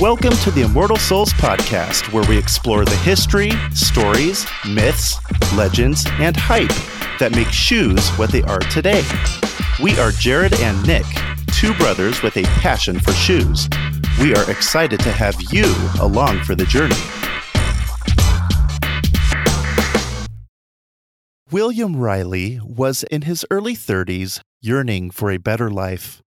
Welcome to the Immortal Souls podcast, where we explore the history, stories, myths, legends, and hype that make shoes what they are today. We are Jared and Nick, two brothers with a passion for shoes. We are excited to have you along for the journey. William Riley was in his early 30s, yearning for a better life.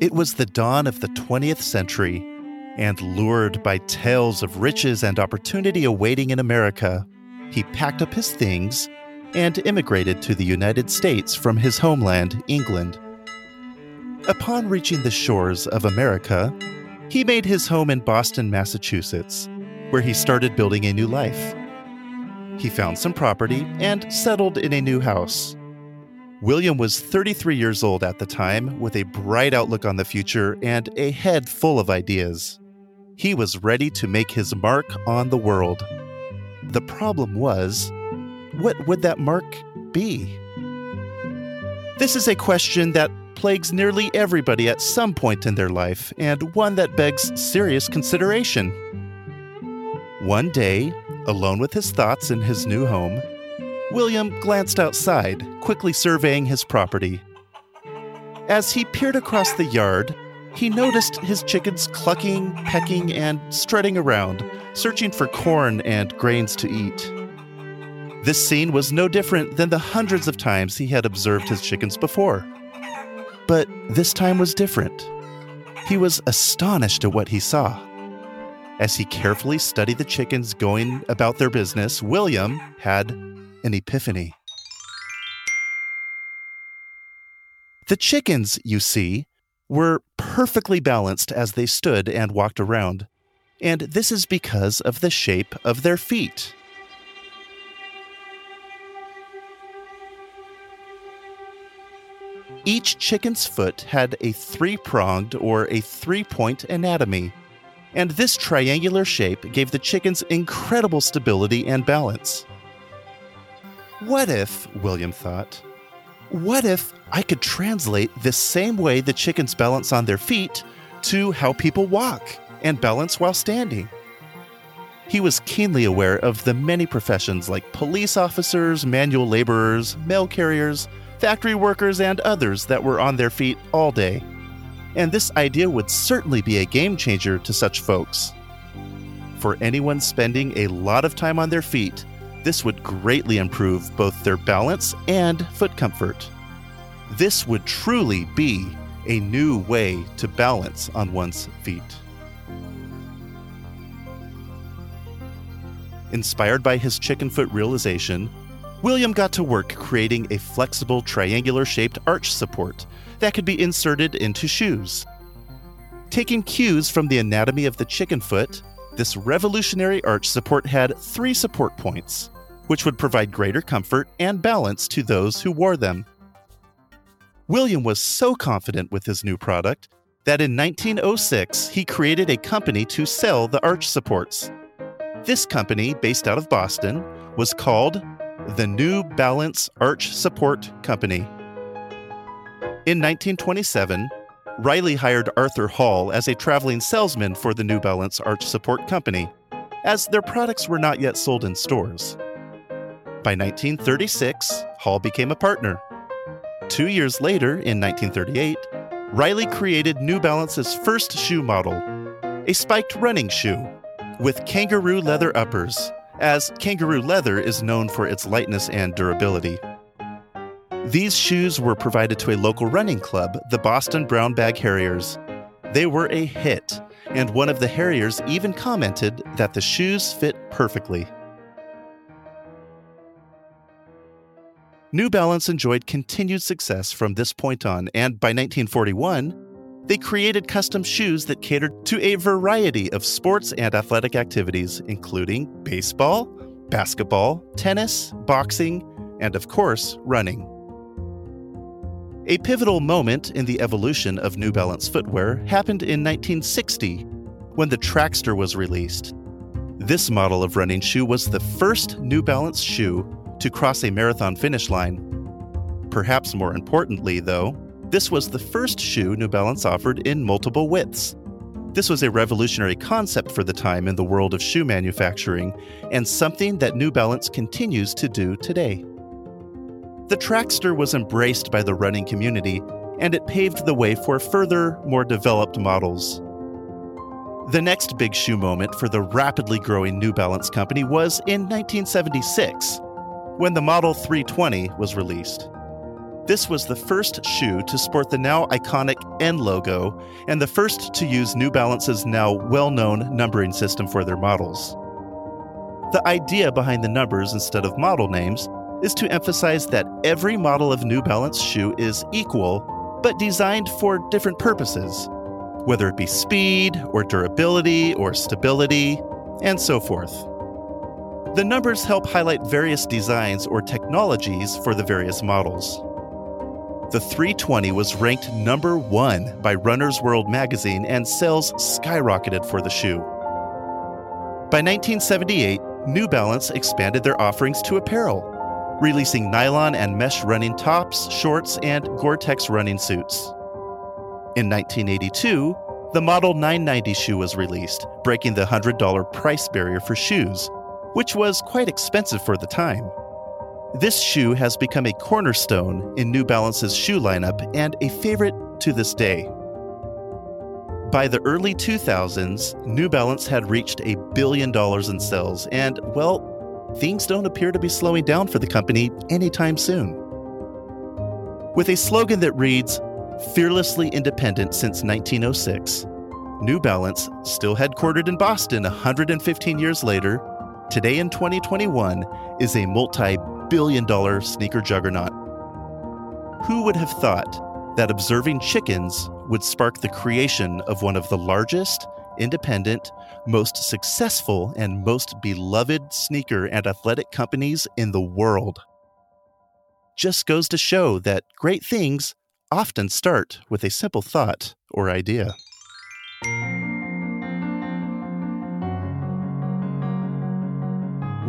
It was the dawn of the 20th century, and lured by tales of riches and opportunity awaiting in America, he packed up his things and immigrated to the United States from his homeland, England. Upon reaching the shores of America, he made his home in Boston, Massachusetts, where he started building a new life. He found some property and settled in a new house. William was 33 years old at the time, with a bright outlook on the future and a head full of ideas. He was ready to make his mark on the world. The problem was, what would that mark be? This is a question that plagues nearly everybody at some point in their life, and one that begs serious consideration. One day, alone with his thoughts in his new home, William glanced outside, quickly surveying his property. As he peered across the yard, he noticed his chickens clucking, pecking, and strutting around, searching for corn and grains to eat. This scene was no different than the hundreds of times he had observed his chickens before. But this time was different. He was astonished at what he saw. As he carefully studied the chickens going about their business, William had an epiphany. The chickens, you see, were perfectly balanced as they stood and walked around, and this is because of the shape of their feet. Each chicken's foot had a three pronged or a three point anatomy, and this triangular shape gave the chickens incredible stability and balance. What if, William thought, what if I could translate the same way the chickens balance on their feet to how people walk and balance while standing? He was keenly aware of the many professions like police officers, manual laborers, mail carriers, factory workers, and others that were on their feet all day. And this idea would certainly be a game changer to such folks. For anyone spending a lot of time on their feet, this would greatly improve both their balance and foot comfort. This would truly be a new way to balance on one's feet. Inspired by his chicken foot realization, William got to work creating a flexible triangular shaped arch support that could be inserted into shoes. Taking cues from the anatomy of the chicken foot, this revolutionary arch support had three support points which would provide greater comfort and balance to those who wore them. William was so confident with his new product that in 1906 he created a company to sell the arch supports. This company, based out of Boston, was called the New Balance Arch Support Company. In 1927, Riley hired Arthur Hall as a traveling salesman for the New Balance Arch Support Company, as their products were not yet sold in stores. By 1936, Hall became a partner. Two years later, in 1938, Riley created New Balance's first shoe model, a spiked running shoe with kangaroo leather uppers, as kangaroo leather is known for its lightness and durability. These shoes were provided to a local running club, the Boston Brown Bag Harriers. They were a hit, and one of the Harriers even commented that the shoes fit perfectly. New Balance enjoyed continued success from this point on, and by 1941, they created custom shoes that catered to a variety of sports and athletic activities, including baseball, basketball, tennis, boxing, and of course, running. A pivotal moment in the evolution of New Balance footwear happened in 1960 when the Trackster was released. This model of running shoe was the first New Balance shoe to cross a marathon finish line. Perhaps more importantly, though, this was the first shoe New Balance offered in multiple widths. This was a revolutionary concept for the time in the world of shoe manufacturing, and something that New Balance continues to do today. The Trackster was embraced by the running community, and it paved the way for further, more developed models. The next big shoe moment for the rapidly growing New Balance company was in 1976, when the Model 320 was released. This was the first shoe to sport the now iconic N logo and the first to use New Balance's now well known numbering system for their models. The idea behind the numbers instead of model names is to emphasize that every model of New Balance shoe is equal, but designed for different purposes, whether it be speed, or durability, or stability, and so forth. The numbers help highlight various designs or technologies for the various models. The 320 was ranked number one by Runner's World magazine, and sales skyrocketed for the shoe. By 1978, New Balance expanded their offerings to apparel releasing nylon and mesh running tops, shorts, and Gore Tex running suits. In 1982, the Model 990 shoe was released, breaking the $100 price barrier for shoes, which was quite expensive for the time. This shoe has become a cornerstone in New Balance's shoe lineup and a favorite to this day. By the early 2000s, New Balance had reached a billion dollars in sales, and, well, things don't appear to be slowing down for the company anytime soon. With a slogan that reads, Fearlessly Independent since 1906, New Balance, still headquartered in Boston 115 years later, today in 2021 is a multi billion dollar sneaker juggernaut. Who would have thought that observing chickens would spark the creation of one of the largest independent, most successful, and most beloved sneaker and athletic companies in the world. Just goes to show that great things often start with a simple thought or idea.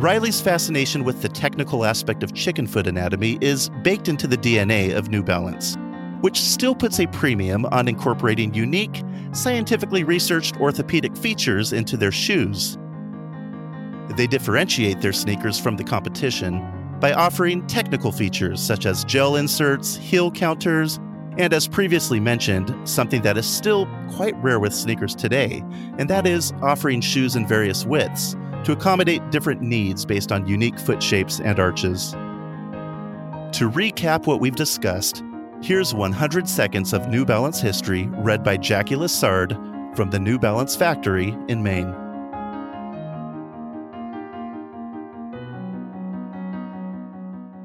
Riley's fascination with the technical aspect of chicken foot anatomy is baked into the DNA of New Balance which still puts a premium on incorporating unique, scientifically researched orthopedic features into their shoes. They differentiate their sneakers from the competition by offering technical features such as gel inserts, heel counters, and as previously mentioned, something that is still quite rare with sneakers today, and that is offering shoes in various widths to accommodate different needs based on unique foot shapes and arches. To recap what we've discussed, Here's 100 seconds of New Balance history read by Jackie Lessard from the New Balance factory in Maine.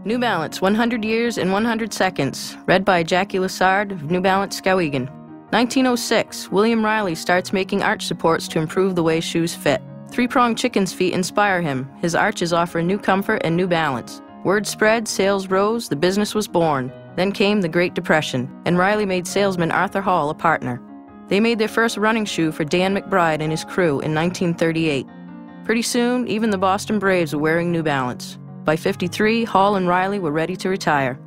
New Balance 100 Years in 100 Seconds, read by Jackie Lessard of New Balance Skowhegan. 1906, William Riley starts making arch supports to improve the way shoes fit. Three pronged chicken's feet inspire him. His arches offer new comfort and new balance. Word spread, sales rose, the business was born. Then came the Great Depression, and Riley made salesman Arthur Hall a partner. They made their first running shoe for Dan McBride and his crew in 1938. Pretty soon, even the Boston Braves were wearing New Balance. By 53, Hall and Riley were ready to retire.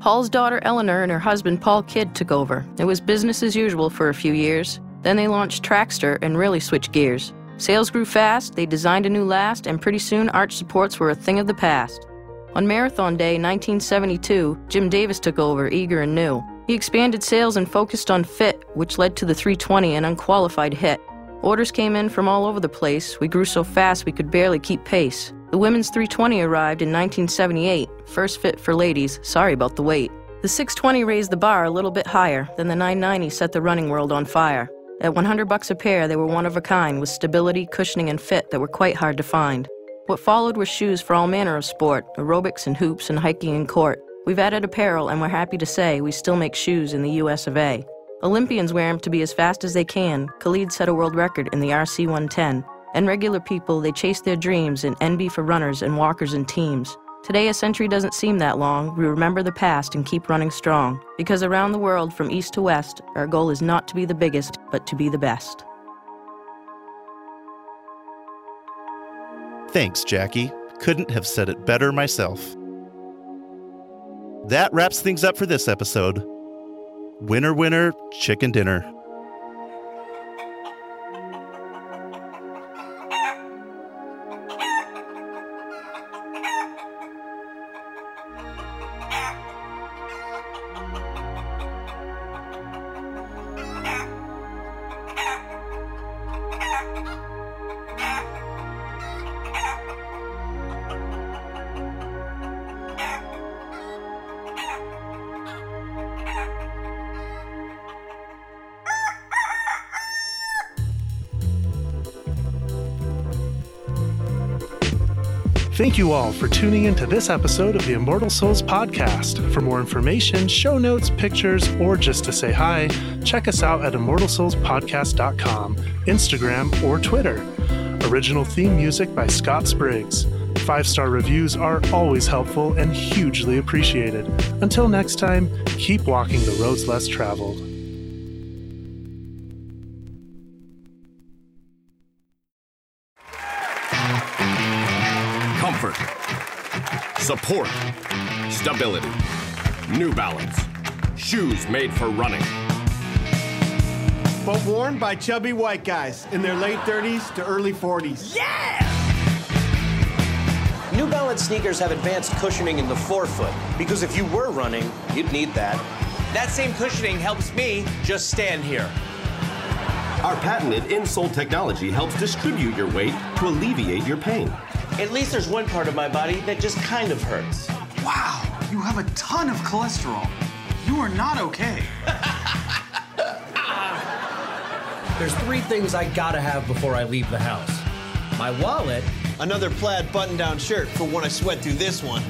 Hall's daughter Eleanor and her husband Paul Kidd took over. It was business as usual for a few years. Then they launched Trackster and really switched gears. Sales grew fast, they designed a new last, and pretty soon arch supports were a thing of the past. On Marathon Day 1972, Jim Davis took over, eager and new. He expanded sales and focused on fit, which led to the 320, an unqualified hit. Orders came in from all over the place. We grew so fast we could barely keep pace. The women's 320 arrived in 1978, first fit for ladies. Sorry about the wait. The 620 raised the bar a little bit higher, then the 990 set the running world on fire. At 100 bucks a pair, they were one of a kind with stability, cushioning, and fit that were quite hard to find. What followed were shoes for all manner of sport, aerobics and hoops and hiking in court. We've added apparel, and we're happy to say we still make shoes in the US of A. Olympians wear them to be as fast as they can. Khalid set a world record in the RC 110. And regular people, they chase their dreams in NB for runners and walkers and teams. Today, a century doesn't seem that long. We remember the past and keep running strong. Because around the world, from east to west, our goal is not to be the biggest, but to be the best. Thanks, Jackie. Couldn't have said it better myself. That wraps things up for this episode. Winner, winner, chicken dinner. Thank you all for tuning in to this episode of the Immortal Souls podcast. For more information, show notes, pictures, or just to say hi, check us out at immortalsoulspodcast.com, Instagram, or Twitter. Original theme music by Scott Spriggs. Five star reviews are always helpful and hugely appreciated. Until next time, keep walking the roads less traveled. Comfort, support, stability. New Balance. Shoes made for running. but worn by chubby white guys in their late 30s to early 40s. Yeah! New Balance sneakers have advanced cushioning in the forefoot because if you were running, you'd need that. That same cushioning helps me just stand here. Our patented insole technology helps distribute your weight to alleviate your pain. At least there's one part of my body that just kind of hurts. Wow, you have a ton of cholesterol. You are not okay. There's three things I gotta have before I leave the house my wallet, Another plaid button down shirt for when I sweat through this one.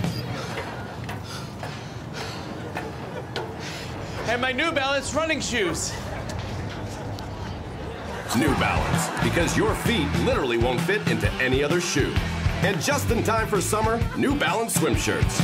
And my New Balance running shoes. New Balance, because your feet literally won't fit into any other shoe. And just in time for summer, New Balance swim shirts.